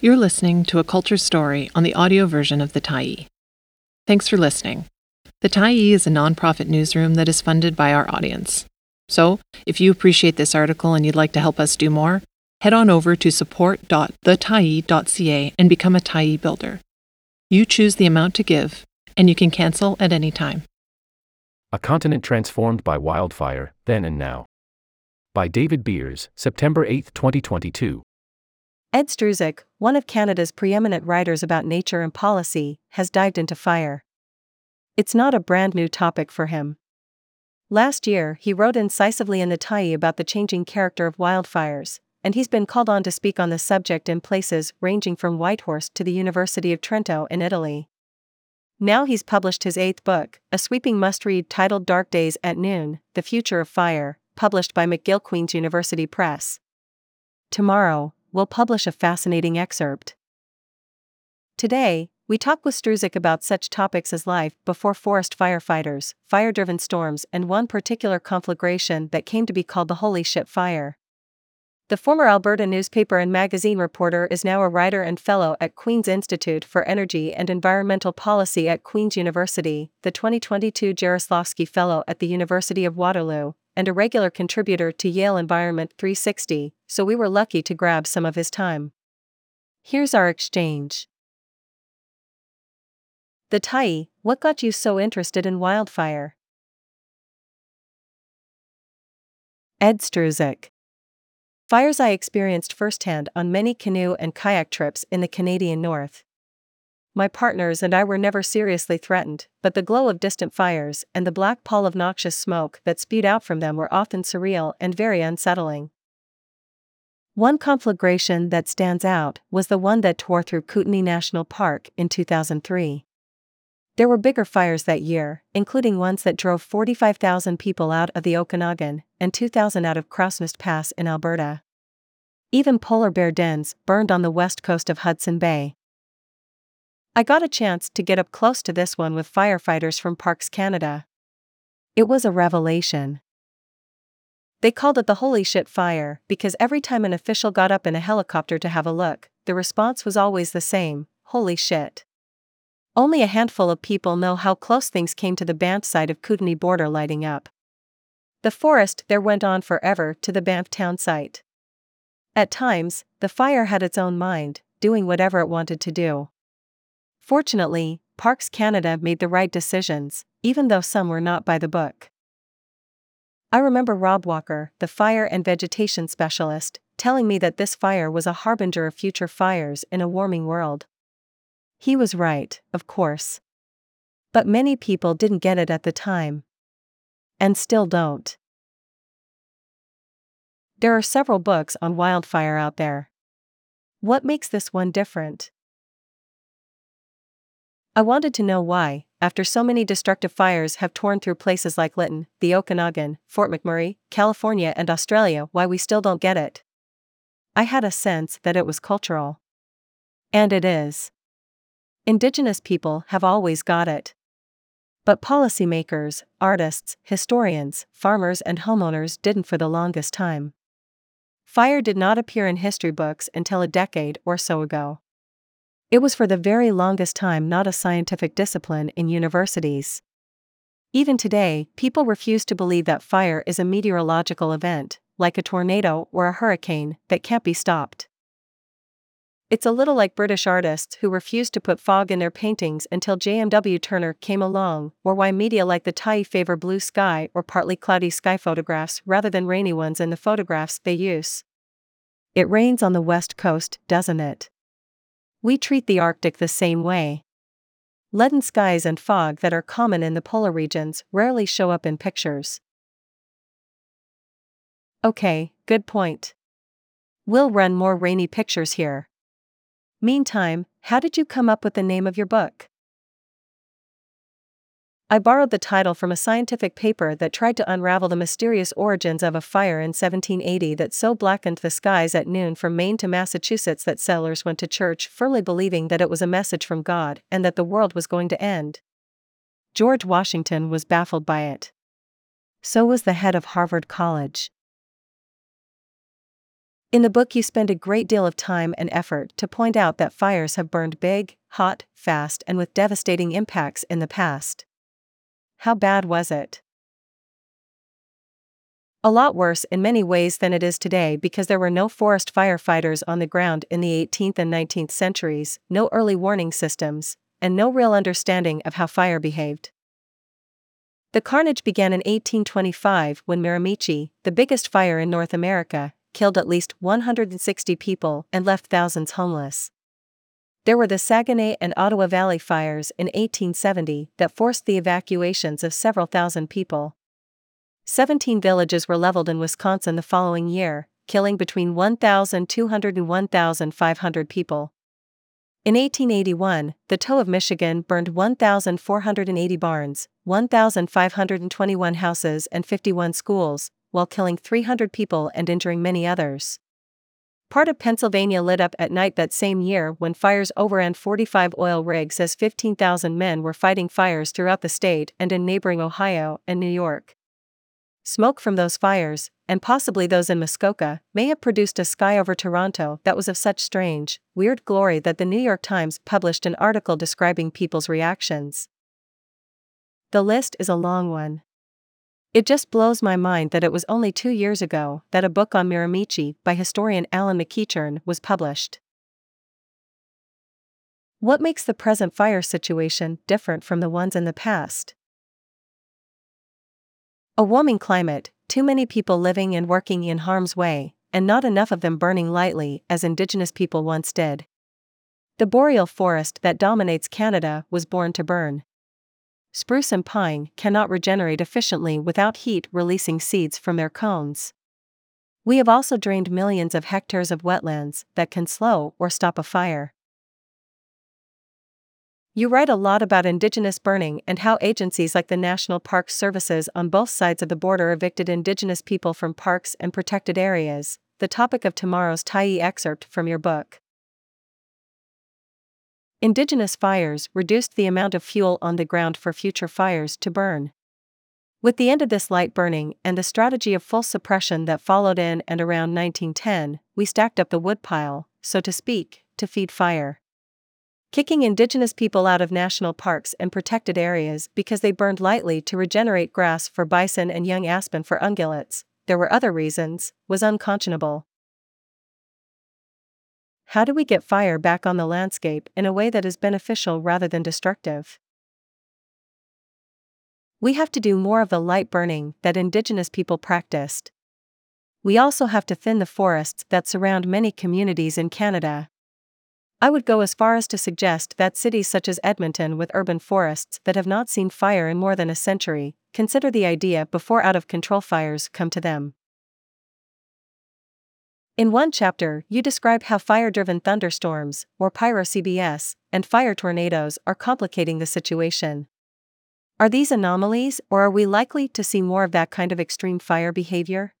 You're listening to a culture story on the audio version of The Tyee. Thanks for listening. The Tyee is a nonprofit newsroom that is funded by our audience. So, if you appreciate this article and you'd like to help us do more, head on over to support.thetyee.ca and become a Tyee builder. You choose the amount to give, and you can cancel at any time. A Continent Transformed by Wildfire, Then and Now. By David Beers, September 8, 2022. Ed Struzik, one of Canada's preeminent writers about nature and policy, has dived into fire. It's not a brand new topic for him. Last year, he wrote incisively in the Tyee about the changing character of wildfires, and he's been called on to speak on the subject in places ranging from Whitehorse to the University of Trento in Italy. Now he's published his eighth book, a sweeping must read titled Dark Days at Noon The Future of Fire, published by McGill Queen's University Press. Tomorrow, we'll publish a fascinating excerpt. Today, we talk with Struzik about such topics as life before forest firefighters, fire driven storms, and one particular conflagration that came to be called the Holy Shit Fire. The former Alberta newspaper and magazine reporter is now a writer and fellow at Queen's Institute for Energy and Environmental Policy at Queen's University, the 2022 Jarislowsky Fellow at the University of Waterloo, and a regular contributor to Yale Environment 360, so we were lucky to grab some of his time. Here's our exchange. The Tyee, what got you so interested in wildfire? Ed Struzik. Fires I experienced firsthand on many canoe and kayak trips in the Canadian North. My partners and I were never seriously threatened, but the glow of distant fires and the black pall of noxious smoke that spewed out from them were often surreal and very unsettling. One conflagration that stands out was the one that tore through Kootenay National Park in 2003. There were bigger fires that year, including ones that drove 45,000 people out of the Okanagan and 2,000 out of Crows Pass in Alberta. Even polar bear dens burned on the west coast of Hudson Bay. I got a chance to get up close to this one with firefighters from Parks Canada. It was a revelation. They called it the holy shit fire because every time an official got up in a helicopter to have a look, the response was always the same holy shit. Only a handful of people know how close things came to the Banff side of Kootenay border lighting up. The forest there went on forever to the Banff town site. At times, the fire had its own mind, doing whatever it wanted to do. Fortunately, Parks Canada made the right decisions, even though some were not by the book. I remember Rob Walker, the fire and vegetation specialist, telling me that this fire was a harbinger of future fires in a warming world. He was right, of course. But many people didn't get it at the time. And still don't. There are several books on wildfire out there. What makes this one different? I wanted to know why, after so many destructive fires have torn through places like Lytton, the Okanagan, Fort McMurray, California, and Australia, why we still don't get it. I had a sense that it was cultural. And it is. Indigenous people have always got it. But policymakers, artists, historians, farmers, and homeowners didn't for the longest time. Fire did not appear in history books until a decade or so ago. It was for the very longest time not a scientific discipline in universities. Even today, people refuse to believe that fire is a meteorological event, like a tornado or a hurricane, that can't be stopped. It's a little like British artists who refused to put fog in their paintings until J.M.W. Turner came along, or why media like the Tyee favor blue sky or partly cloudy sky photographs rather than rainy ones in the photographs they use. It rains on the west coast, doesn't it? We treat the Arctic the same way. Leaden skies and fog that are common in the polar regions rarely show up in pictures. Okay, good point. We'll run more rainy pictures here. Meantime, how did you come up with the name of your book? I borrowed the title from a scientific paper that tried to unravel the mysterious origins of a fire in 1780 that so blackened the skies at noon from Maine to Massachusetts that settlers went to church firmly believing that it was a message from God and that the world was going to end. George Washington was baffled by it. So was the head of Harvard College. In the book, you spend a great deal of time and effort to point out that fires have burned big, hot, fast, and with devastating impacts in the past. How bad was it? A lot worse in many ways than it is today because there were no forest firefighters on the ground in the 18th and 19th centuries, no early warning systems, and no real understanding of how fire behaved. The carnage began in 1825 when Miramichi, the biggest fire in North America, killed at least 160 people and left thousands homeless. There were the Saguenay and Ottawa Valley fires in 1870 that forced the evacuations of several thousand people. 17 villages were leveled in Wisconsin the following year, killing between 1,200 and 1,500 people. In 1881, the Toe of Michigan burned 1,480 barns, 1,521 houses, and 51 schools, while killing 300 people and injuring many others. Part of Pennsylvania lit up at night that same year when fires overran 45 oil rigs as 15,000 men were fighting fires throughout the state and in neighboring Ohio and New York. Smoke from those fires, and possibly those in Muskoka, may have produced a sky over Toronto that was of such strange, weird glory that the New York Times published an article describing people's reactions. The list is a long one. It just blows my mind that it was only two years ago that a book on Miramichi by historian Alan MacEachern was published. What makes the present fire situation different from the ones in the past? A warming climate, too many people living and working in harm's way, and not enough of them burning lightly as indigenous people once did. The boreal forest that dominates Canada was born to burn spruce and pine cannot regenerate efficiently without heat releasing seeds from their cones. We have also drained millions of hectares of wetlands that can slow or stop a fire. You write a lot about indigenous burning and how agencies like the National Park Services on both sides of the border evicted indigenous people from parks and protected areas, the topic of tomorrow's Tyee excerpt from your book. Indigenous fires reduced the amount of fuel on the ground for future fires to burn. With the end of this light burning and the strategy of full suppression that followed in and around 1910, we stacked up the woodpile, so to speak, to feed fire. Kicking indigenous people out of national parks and protected areas because they burned lightly to regenerate grass for bison and young aspen for ungulates, there were other reasons, was unconscionable. How do we get fire back on the landscape in a way that is beneficial rather than destructive? We have to do more of the light burning that indigenous people practiced. We also have to thin the forests that surround many communities in Canada. I would go as far as to suggest that cities such as Edmonton with urban forests that have not seen fire in more than a century consider the idea before out of control fires come to them. In one chapter, you describe how fire driven thunderstorms, or pyro CBs, and fire tornadoes are complicating the situation. Are these anomalies, or are we likely to see more of that kind of extreme fire behavior?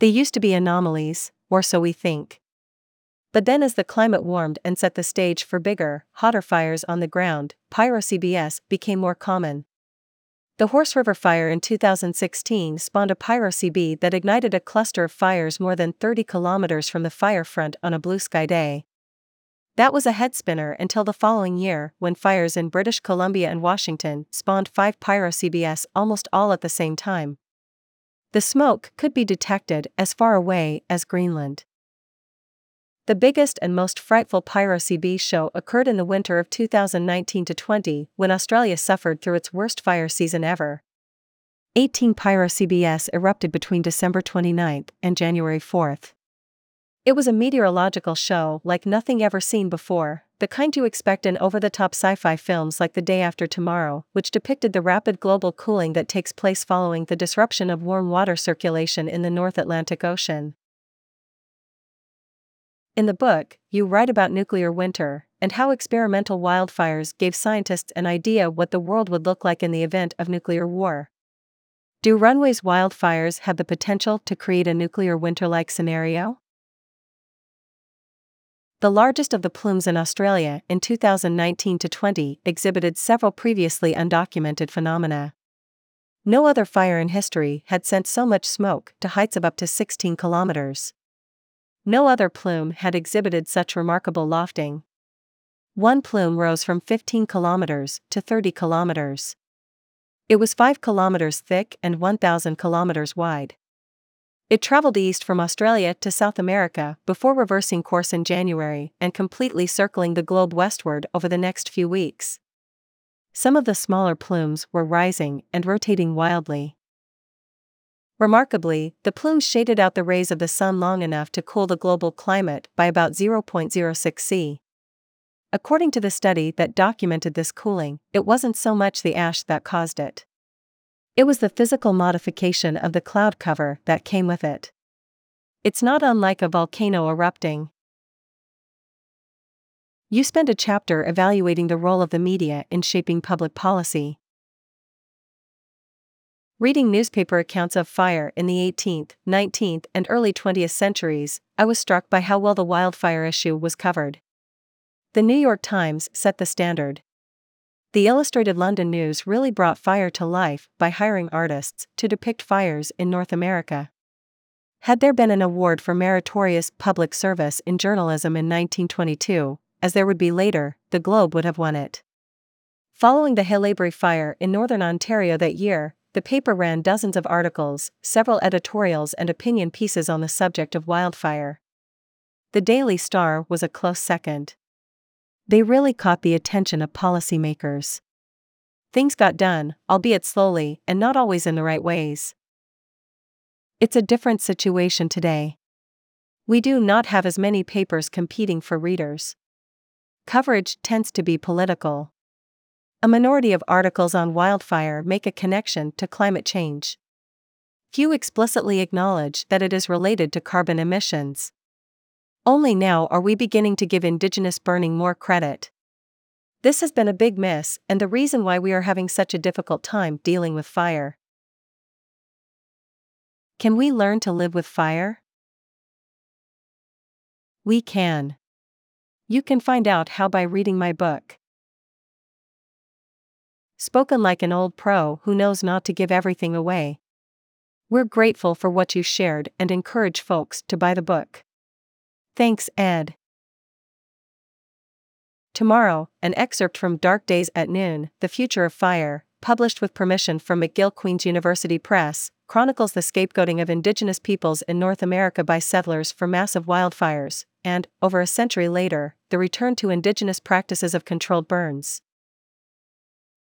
They used to be anomalies, or so we think. But then, as the climate warmed and set the stage for bigger, hotter fires on the ground, pyro CBs became more common. The Horse River Fire in 2016 spawned a pyro CB that ignited a cluster of fires more than 30 kilometers from the fire front on a blue sky day. That was a head spinner until the following year, when fires in British Columbia and Washington spawned five pyro CBs almost all at the same time. The smoke could be detected as far away as Greenland. The biggest and most frightful Pyro CB show occurred in the winter of 2019 20 when Australia suffered through its worst fire season ever. 18 Pyro CBs erupted between December 29 and January 4. It was a meteorological show like nothing ever seen before, the kind you expect in over the top sci fi films like The Day After Tomorrow, which depicted the rapid global cooling that takes place following the disruption of warm water circulation in the North Atlantic Ocean. In the book, you write about nuclear winter and how experimental wildfires gave scientists an idea what the world would look like in the event of nuclear war. Do Runway's wildfires have the potential to create a nuclear winter like scenario? The largest of the plumes in Australia in 2019 20 exhibited several previously undocumented phenomena. No other fire in history had sent so much smoke to heights of up to 16 kilometers. No other plume had exhibited such remarkable lofting. One plume rose from 15 kilometers to 30 kilometers. It was 5 kilometers thick and 1,000 kilometers wide. It traveled east from Australia to South America before reversing course in January and completely circling the globe westward over the next few weeks. Some of the smaller plumes were rising and rotating wildly. Remarkably, the plumes shaded out the rays of the sun long enough to cool the global climate by about 0.06 C. According to the study that documented this cooling, it wasn't so much the ash that caused it. It was the physical modification of the cloud cover that came with it. It's not unlike a volcano erupting. You spend a chapter evaluating the role of the media in shaping public policy. Reading newspaper accounts of fire in the 18th, 19th, and early 20th centuries, I was struck by how well the wildfire issue was covered. The New York Times set the standard. The Illustrated London News really brought fire to life by hiring artists to depict fires in North America. Had there been an award for meritorious public service in journalism in 1922, as there would be later, the Globe would have won it. Following the Haileybury fire in northern Ontario that year, the paper ran dozens of articles, several editorials, and opinion pieces on the subject of wildfire. The Daily Star was a close second. They really caught the attention of policymakers. Things got done, albeit slowly and not always in the right ways. It's a different situation today. We do not have as many papers competing for readers coverage tends to be political. A minority of articles on wildfire make a connection to climate change. Few explicitly acknowledge that it is related to carbon emissions. Only now are we beginning to give indigenous burning more credit. This has been a big miss and the reason why we are having such a difficult time dealing with fire. Can we learn to live with fire? We can. You can find out how by reading my book. Spoken like an old pro who knows not to give everything away. We're grateful for what you shared and encourage folks to buy the book. Thanks, Ed. Tomorrow, an excerpt from Dark Days at Noon The Future of Fire, published with permission from McGill Queen's University Press, chronicles the scapegoating of indigenous peoples in North America by settlers for massive wildfires, and, over a century later, the return to indigenous practices of controlled burns.